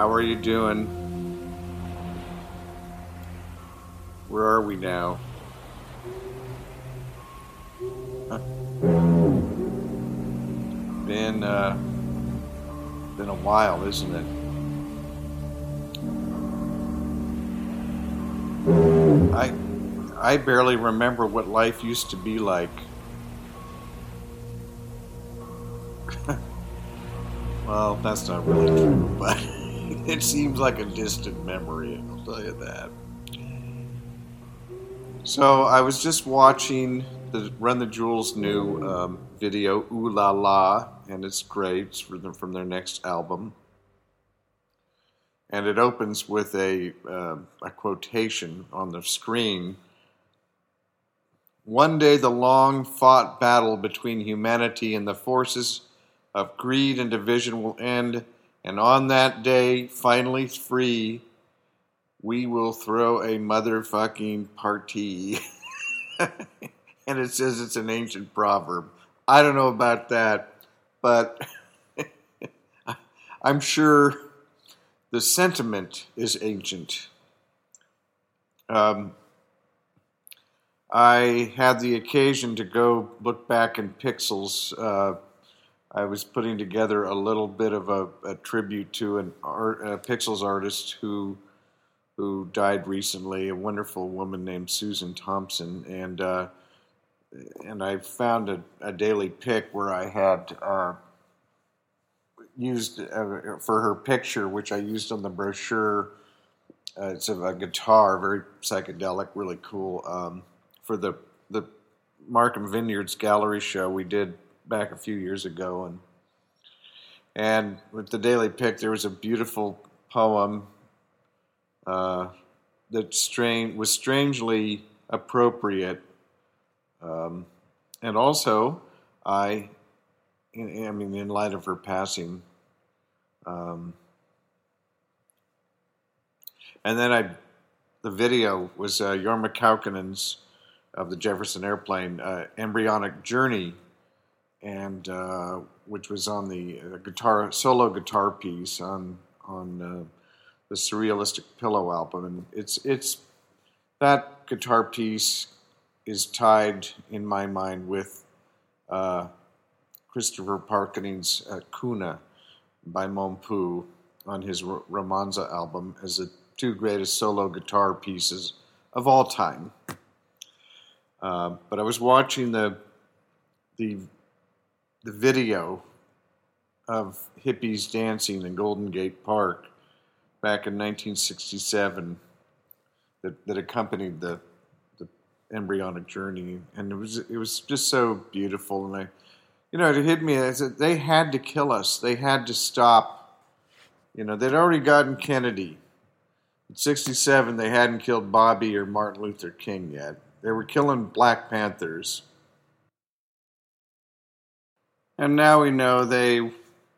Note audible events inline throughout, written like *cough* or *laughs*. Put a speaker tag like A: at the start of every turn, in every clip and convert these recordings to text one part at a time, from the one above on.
A: How are you doing? Where are we now? Huh. Been uh, been a while, isn't it? I I barely remember what life used to be like. *laughs* well, that's not really true, but *laughs* it seems like a distant memory, I'll tell you that. So I was just watching the Run the Jewels new um, video, Ooh La La, and it's great. It's from, from their next album. And it opens with a, uh, a quotation on the screen. One day the long fought battle between humanity and the forces of greed and division will end, and on that day, finally free, we will throw a motherfucking party. *laughs* and it says it's an ancient proverb. I don't know about that, but *laughs* I'm sure the sentiment is ancient. Um, I had the occasion to go look back in Pixels. Uh, I was putting together a little bit of a, a tribute to an art, a Pixels artist who who died recently, a wonderful woman named Susan Thompson, and uh, and I found a, a, daily pick where I had uh, used uh, for her picture, which I used on the brochure. Uh, it's a, a, guitar, very psychedelic, really cool. Um, for the the Markham Vineyards Gallery show we did back a few years ago, and and with the daily pick, there was a beautiful poem uh, that strange was strangely appropriate um, and also, I, I mean, in light of her passing, um, and then I, the video was uh, Jorma Kaukonen's of the Jefferson Airplane uh, embryonic journey, and uh, which was on the uh, guitar solo guitar piece on on uh, the Surrealistic Pillow album, and it's it's that guitar piece is tied in my mind with uh, Christopher Parkening's uh, Kuna by Mompou on his Romanza album as the two greatest solo guitar pieces of all time. Uh, but I was watching the the the video of hippies dancing in Golden Gate Park back in 1967 that, that accompanied the embryonic journey, and it was it was just so beautiful. And I, you know, it hit me. I said they had to kill us. They had to stop. You know, they'd already gotten Kennedy. In '67, they hadn't killed Bobby or Martin Luther King yet. They were killing Black Panthers, and now we know they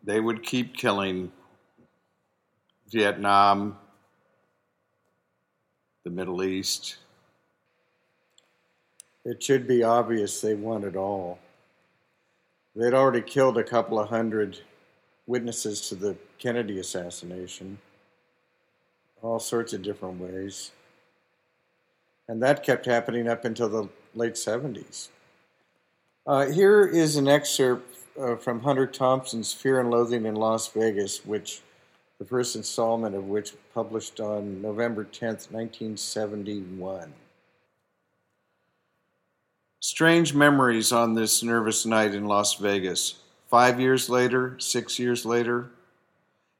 A: they would keep killing Vietnam, the Middle East, it should be obvious they want it all. They'd already killed a couple of hundred witnesses to the Kennedy assassination, all sorts of different ways. And that kept happening up until the late 70s. Uh, here is an excerpt uh, from Hunter Thompson's Fear and Loathing in Las Vegas, which the first installment of which published on November 10th, 1971. Strange memories on this nervous night in Las Vegas. Five years later, six years later,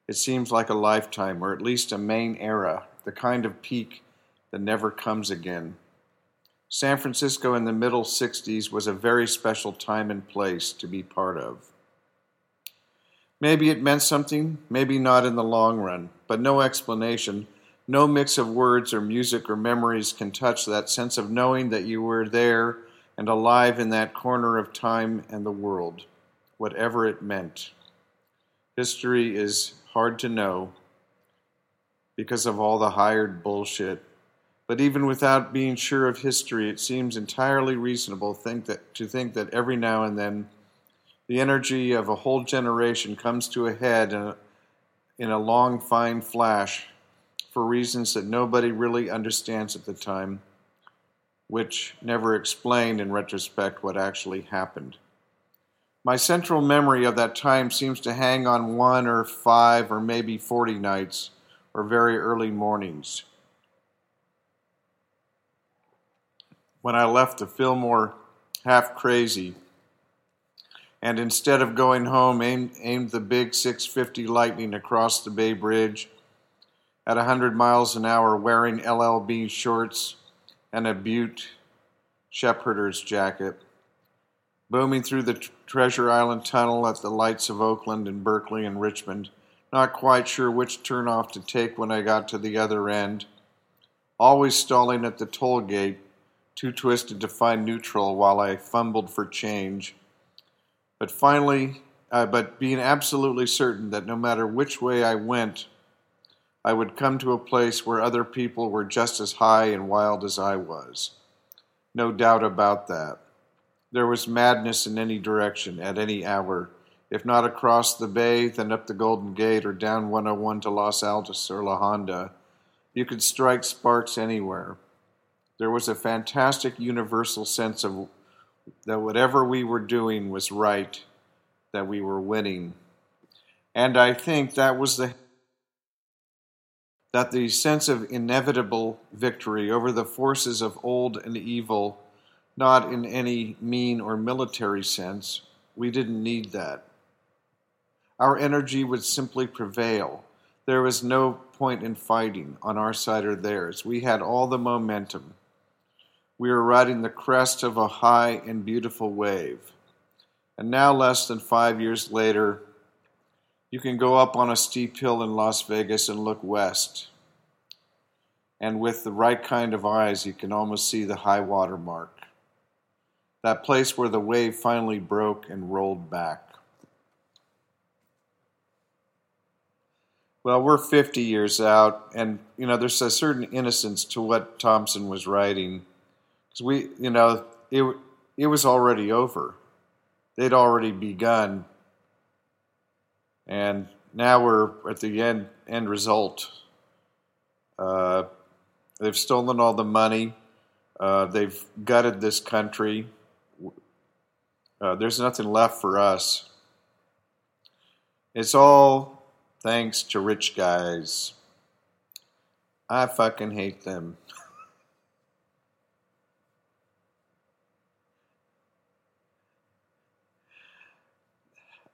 A: it seems like a lifetime, or at least a main era, the kind of peak that never comes again. San Francisco in the middle 60s was a very special time and place to be part of. Maybe it meant something, maybe not in the long run, but no explanation, no mix of words or music or memories can touch that sense of knowing that you were there and alive in that corner of time and the world, whatever it meant. History is hard to know because of all the hired bullshit. But even without being sure of history, it seems entirely reasonable think that, to think that every now and then the energy of a whole generation comes to a head and, in a long, fine flash for reasons that nobody really understands at the time, which never explained in retrospect what actually happened. My central memory of that time seems to hang on one or five or maybe 40 nights or very early mornings. When I left the Fillmore half crazy, and instead of going home, aimed, aimed the big 650 Lightning across the Bay Bridge at 100 miles an hour, wearing L.L. Bean shorts and a Butte Shepherder's jacket. Booming through the Treasure Island Tunnel at the lights of Oakland and Berkeley and Richmond, not quite sure which turnoff to take when I got to the other end, always stalling at the toll gate, too twisted to find neutral while I fumbled for change. But finally, uh, but being absolutely certain that no matter which way I went, I would come to a place where other people were just as high and wild as I was. No doubt about that. There was madness in any direction, at any hour. If not across the bay, then up the Golden Gate or down 101 to Los Altos or La Honda. You could strike sparks anywhere. There was a fantastic universal sense of that whatever we were doing was right, that we were winning. And I think that was the that the sense of inevitable victory over the forces of old and evil not in any mean or military sense. We didn't need that. Our energy would simply prevail. There was no point in fighting on our side or theirs. We had all the momentum. We were riding the crest of a high and beautiful wave. And now, less than five years later, you can go up on a steep hill in Las Vegas and look west. And with the right kind of eyes, you can almost see the high water mark that place where the wave finally broke and rolled back. Well, we're 50 years out, and you know, there's a certain innocence to what Thompson was writing, because we, you know, it it was already over. They'd already begun, and now we're at the end end result. Uh, they've stolen all the money. Uh, they've gutted this country. Uh, there's nothing left for us. It's all thanks to rich guys. I fucking hate them. *laughs*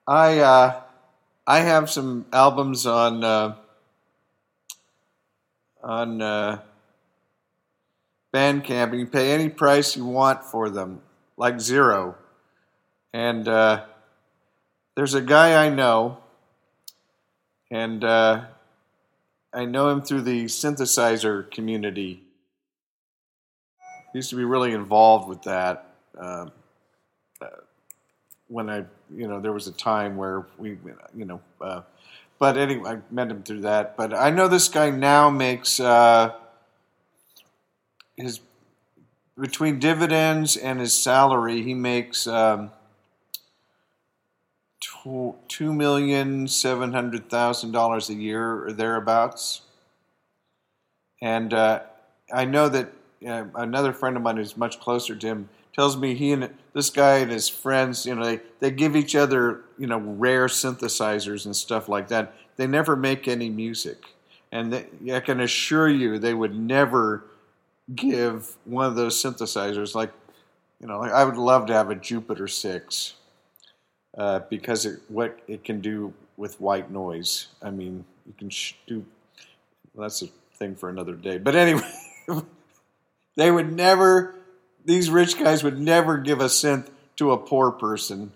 A: I uh, I have some albums on uh, on uh, Bandcamp. And you pay any price you want for them, like zero. And uh, there's a guy I know, and uh, I know him through the synthesizer community. He used to be really involved with that. Um, when I, you know, there was a time where we, you know, uh, but anyway, I met him through that. But I know this guy now makes uh, his between dividends and his salary, he makes um, two million seven hundred thousand dollars a year or thereabouts. And uh, I know that uh, another friend of mine who's much closer to him tells me he and this guy and his friends, you know, they, they give each other, you know, rare synthesizers and stuff like that. They never make any music. And they, I can assure you they would never give one of those synthesizers like, you know, like I would love to have a Jupiter 6 uh, because it, what it can do with white noise. I mean, you can sh- do. Well, that's a thing for another day. But anyway, *laughs* they would never. These rich guys would never give a synth to a poor person,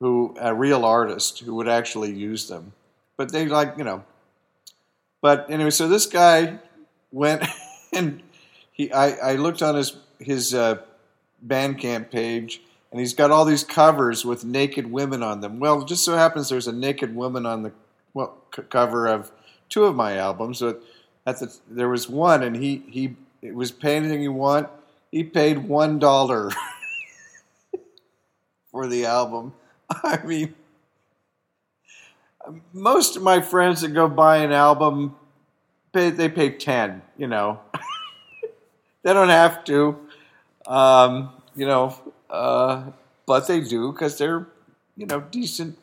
A: who a real artist who would actually use them. But they like you know. But anyway, so this guy went *laughs* and he. I, I looked on his his uh, Bandcamp page and he's got all these covers with naked women on them. Well, it just so happens there's a naked woman on the well, c- cover of two of my albums. But at the, there was one, and he he it was pay anything you want. He paid one dollar *laughs* for the album. I mean, most of my friends that go buy an album, pay, they pay ten. You know, *laughs* they don't have to. Um, you know, uh, but they do because they're you know decent,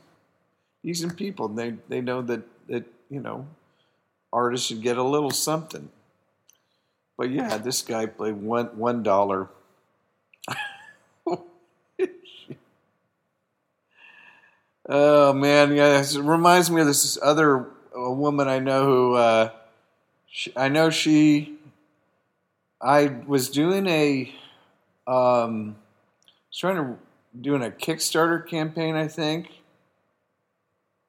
A: decent people. And they they know that that you know artists should get a little something. But yeah, this guy played one one dollar. oh man, yeah, it reminds me of this other woman I know who uh, she, I know she. I was doing a, um, was trying to doing a Kickstarter campaign, I think,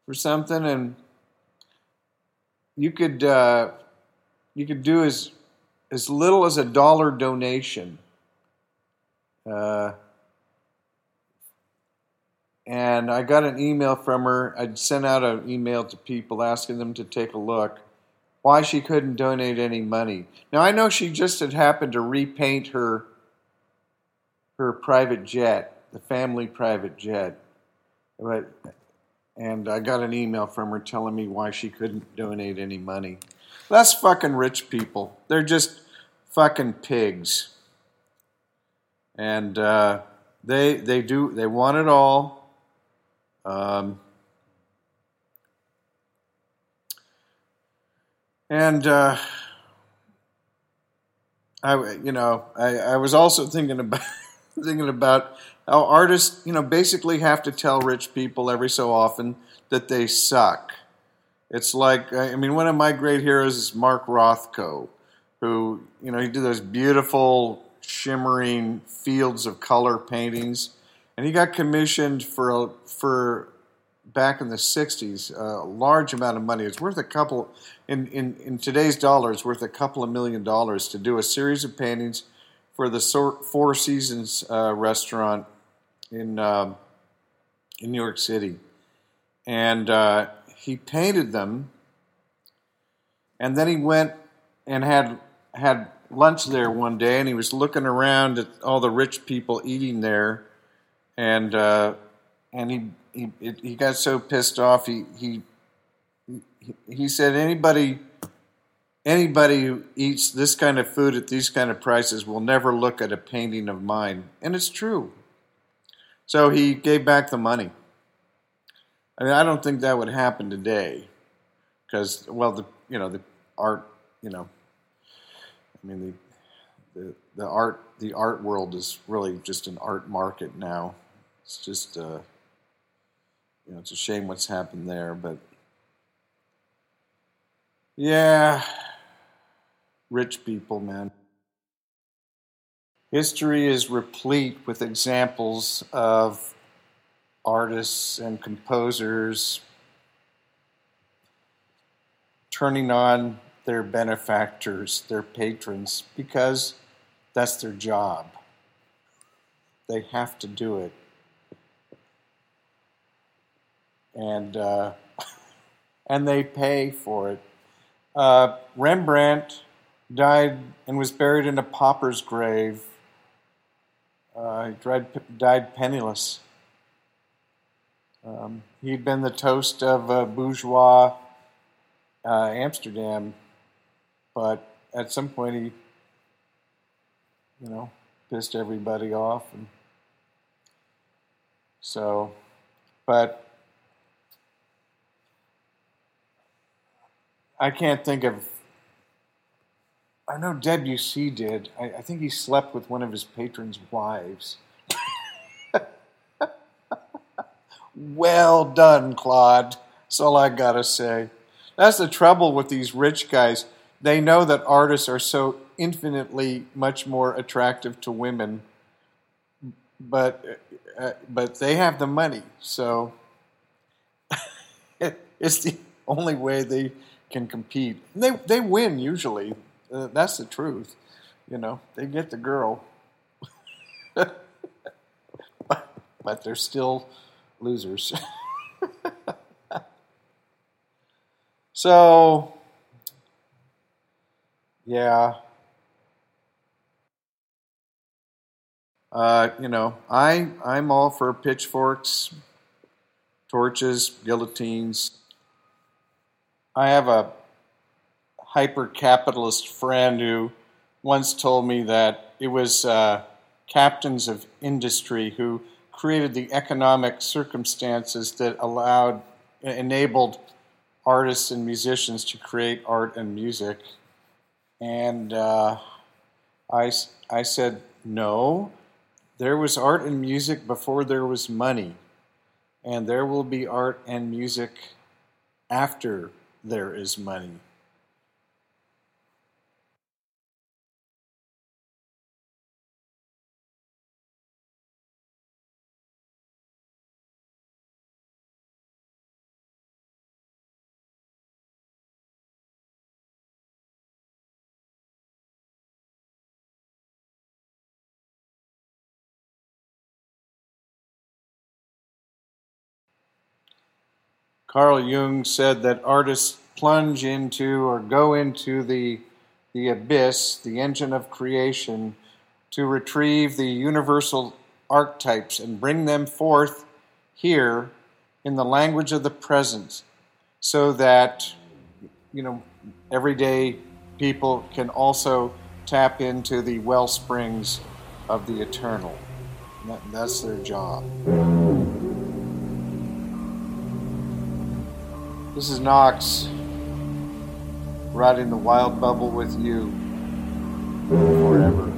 A: for something, and you could uh, you could do as as little as a dollar donation. Uh, and I got an email from her. I'd sent out an email to people asking them to take a look why she couldn't donate any money. Now I know she just had happened to repaint her her private jet, the family private jet. But and I got an email from her telling me why she couldn't donate any money. That's fucking rich people. They're just fucking pigs. And uh, they they do they want it all. Um, and uh, I you know I, I was also thinking about *laughs* thinking about how artists you know basically have to tell rich people every so often that they suck. It's like I mean one of my great heroes is Mark Rothko who, you know, he did those beautiful, shimmering fields of color paintings. And he got commissioned for, for back in the 60s, a large amount of money. It's worth a couple, in, in, in today's dollars, worth a couple of million dollars to do a series of paintings for the Four Seasons uh, restaurant in, um, in New York City. And uh, he painted them, and then he went and had had lunch there one day, and he was looking around at all the rich people eating there, and uh, and he he he got so pissed off. He he he said anybody anybody who eats this kind of food at these kind of prices will never look at a painting of mine, and it's true. So he gave back the money. I mean, I don't think that would happen today, because well, the you know the art you know I mean, the, the, the art the art world is really just an art market now. It's just uh, you know, it's a shame what's happened there, but yeah, rich people, man. History is replete with examples of artists and composers turning on their benefactors, their patrons, because that's their job. They have to do it. And, uh, *laughs* and they pay for it. Uh, Rembrandt died and was buried in a pauper's grave. Uh, he died, died penniless. Um, he'd been the toast of bourgeois uh, Amsterdam but at some point, he, you know, pissed everybody off. And so, but I can't think of. I know Debussy did. I, I think he slept with one of his patrons' wives. *laughs* well done, Claude. That's all I gotta say. That's the trouble with these rich guys they know that artists are so infinitely much more attractive to women, but uh, but they have the money, so *laughs* it's the only way they can compete. They they win usually. Uh, that's the truth. You know, they get the girl, *laughs* but, but they're still losers. *laughs* so yeah. Uh, you know, I I'm all for pitchforks, torches, guillotines, I have a hyper capitalist friend who once told me that it was uh, captains of industry who created the economic circumstances that allowed, enabled artists and musicians to create art and music. And uh, I, I said, no, there was art and music before there was money. And there will be art and music after there is money. Carl Jung said that artists plunge into or go into the, the abyss, the engine of creation, to retrieve the universal archetypes and bring them forth here in the language of the present so that you know everyday people can also tap into the well springs of the eternal. That, that's their job. This is Knox riding the wild bubble with you forever.